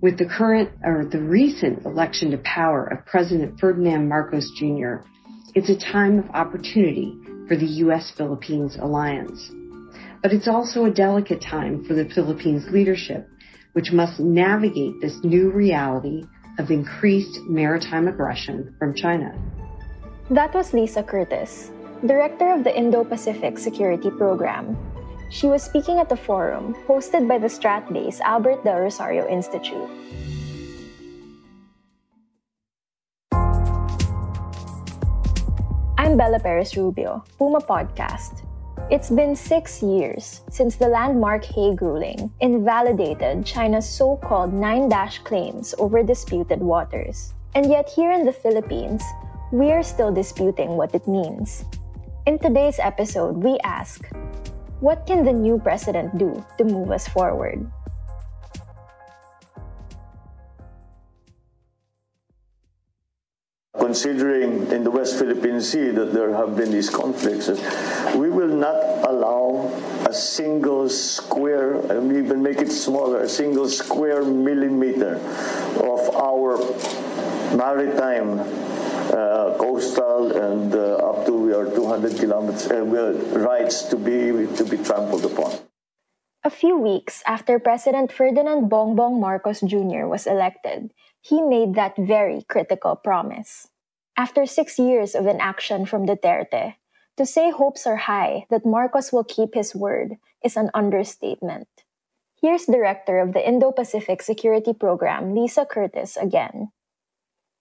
With the current or the recent election to power of President Ferdinand Marcos Jr., it's a time of opportunity for the U.S.-Philippines alliance. But it's also a delicate time for the Philippines leadership, which must navigate this new reality of increased maritime aggression from China. That was Lisa Curtis, director of the Indo-Pacific Security Program. She was speaking at the forum hosted by the Stratbase Albert Del Rosario Institute. I'm Bella Perez Rubio, Puma Podcast. It's been six years since the landmark Hague ruling invalidated China's so called nine dash claims over disputed waters. And yet, here in the Philippines, we are still disputing what it means. In today's episode, we ask what can the new president do to move us forward? considering in the West Philippine Sea that there have been these conflicts, we will not allow a single square, and even make it smaller, a single square millimeter of our maritime coastal and uh, up to we are 200 kilometers uh, rights to be to be trampled upon. A few weeks after President Ferdinand Bongbong Marcos Jr. was elected, he made that very critical promise. After six years of inaction from Duterte, to say hopes are high that Marcos will keep his word is an understatement. Here's Director of the Indo Pacific Security Program, Lisa Curtis, again.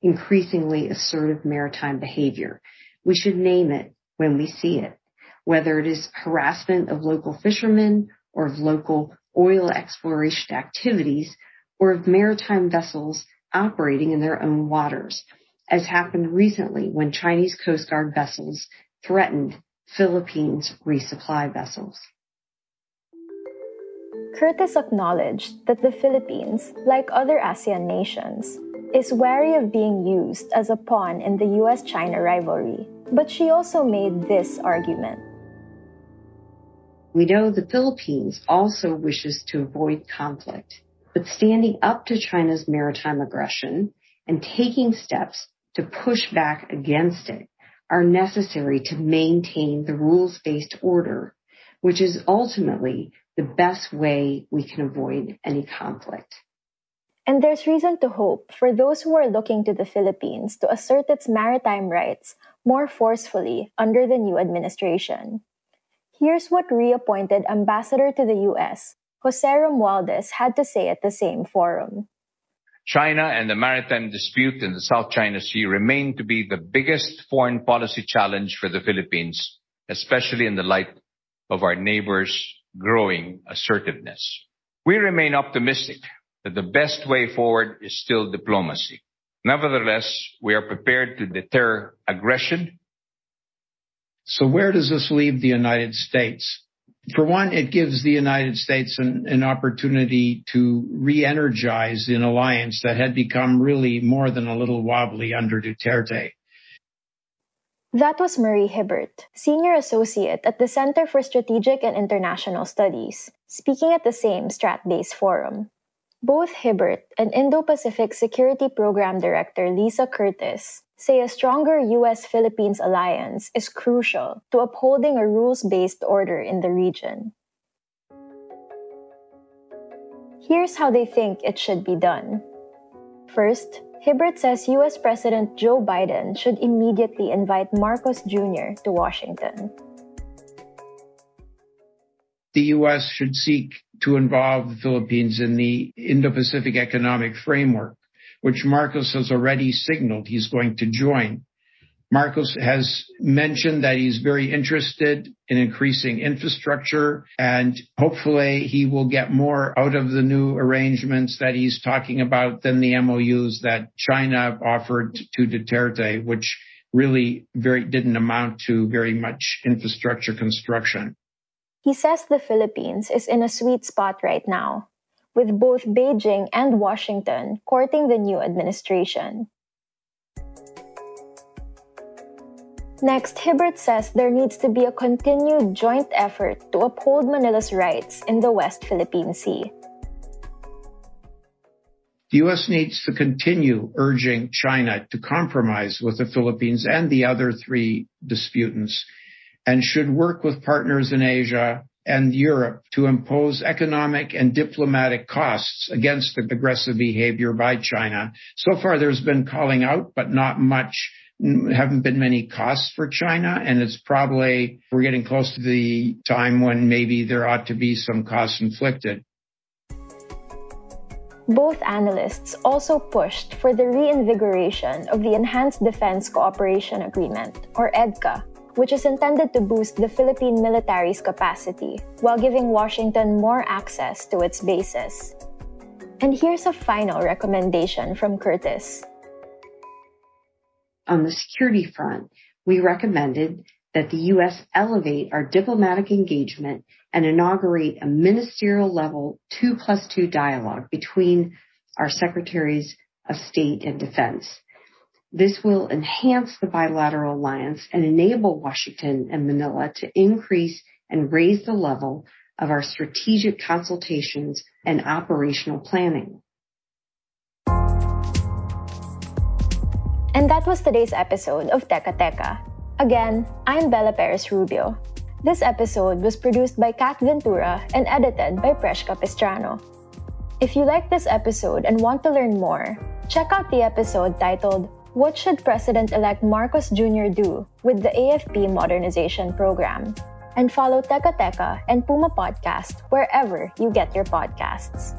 Increasingly assertive maritime behavior. We should name it when we see it, whether it is harassment of local fishermen or of local oil exploration activities or of maritime vessels operating in their own waters as happened recently when Chinese Coast Guard vessels threatened Philippines resupply vessels. Curtis acknowledged that the Philippines, like other ASEAN nations, is wary of being used as a pawn in the US China rivalry. But she also made this argument. We know the Philippines also wishes to avoid conflict, but standing up to China's maritime aggression and taking steps to push back against it are necessary to maintain the rules-based order, which is ultimately the best way we can avoid any conflict. And there's reason to hope for those who are looking to the Philippines to assert its maritime rights more forcefully under the new administration. Here's what reappointed ambassador to the US, Jose Romualdez, had to say at the same forum. China and the maritime dispute in the South China Sea remain to be the biggest foreign policy challenge for the Philippines, especially in the light of our neighbors' growing assertiveness. We remain optimistic that the best way forward is still diplomacy. Nevertheless, we are prepared to deter aggression. So where does this leave the United States? for one, it gives the United States an, an opportunity to re-energize an alliance that had become really more than a little wobbly under Duterte. That was Murray Hiebert, Senior Associate at the Center for Strategic and International Studies, speaking at the same Stratbase Forum. Both Hiebert and Indo-Pacific Security Program Director Lisa Curtis say a stronger US Philippines alliance is crucial to upholding a rules based order in the region. Here's how they think it should be done. First, Hiebert says US President Joe Biden should immediately invite Marcos Jr. to Washington. The US should seek to involve the Philippines in the Indo Pacific Economic Framework which Marcos has already signaled he's going to join. Marcos has mentioned that he's very interested in increasing infrastructure and hopefully he will get more out of the new arrangements that he's talking about than the MOUs that China offered to Duterte, which really very didn't amount to very much infrastructure construction. He says the Philippines is in a sweet spot right now, with both Beijing and Washington courting the new administration. Next, Hiebert says there needs to be a continued joint effort to uphold Manila's rights in the West Philippine Sea. The U.S. needs to continue urging China to compromise with the Philippines and the other three disputants and should work with partners in Asia and Europe to impose economic and diplomatic costs against the aggressive behavior by China. So far, there's been calling out, but not much haven't been many costs for China, and it's probably we're getting close to the time when maybe there ought to be some costs inflicted. Both analysts also pushed for the reinvigoration of the Enhanced Defense Cooperation Agreement, or EDCA, which is intended to boost the Philippine military's capacity while giving Washington more access to its bases. And here's a final recommendation from Curtis on the security front, we recommended that the U.S. elevate our diplomatic engagement and inaugurate a ministerial level two plus two dialogue between our secretaries of state and defense. This will enhance the bilateral alliance and enable Washington and Manila to increase and raise the level of our strategic consultations and operational planning. And that was today's episode of Teka Teka. Again, I'm Bella Perez Rubio. This episode was produced by Kat Ventura and edited by Presh Capistrano. If you like this episode and want to learn more, check out the episode titled What Should President elect Marcos Jr. Do with the AFP Modernization Program? And follow Teka Teka and Puma Podcast wherever you get your podcasts.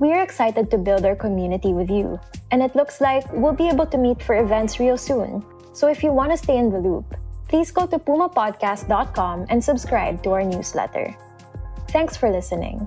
We are excited to build our community with you, and it looks like we'll be able to meet for events real soon. So if you want to stay in the loop, please go to pumapodcast.com and subscribe to our newsletter. Thanks for listening.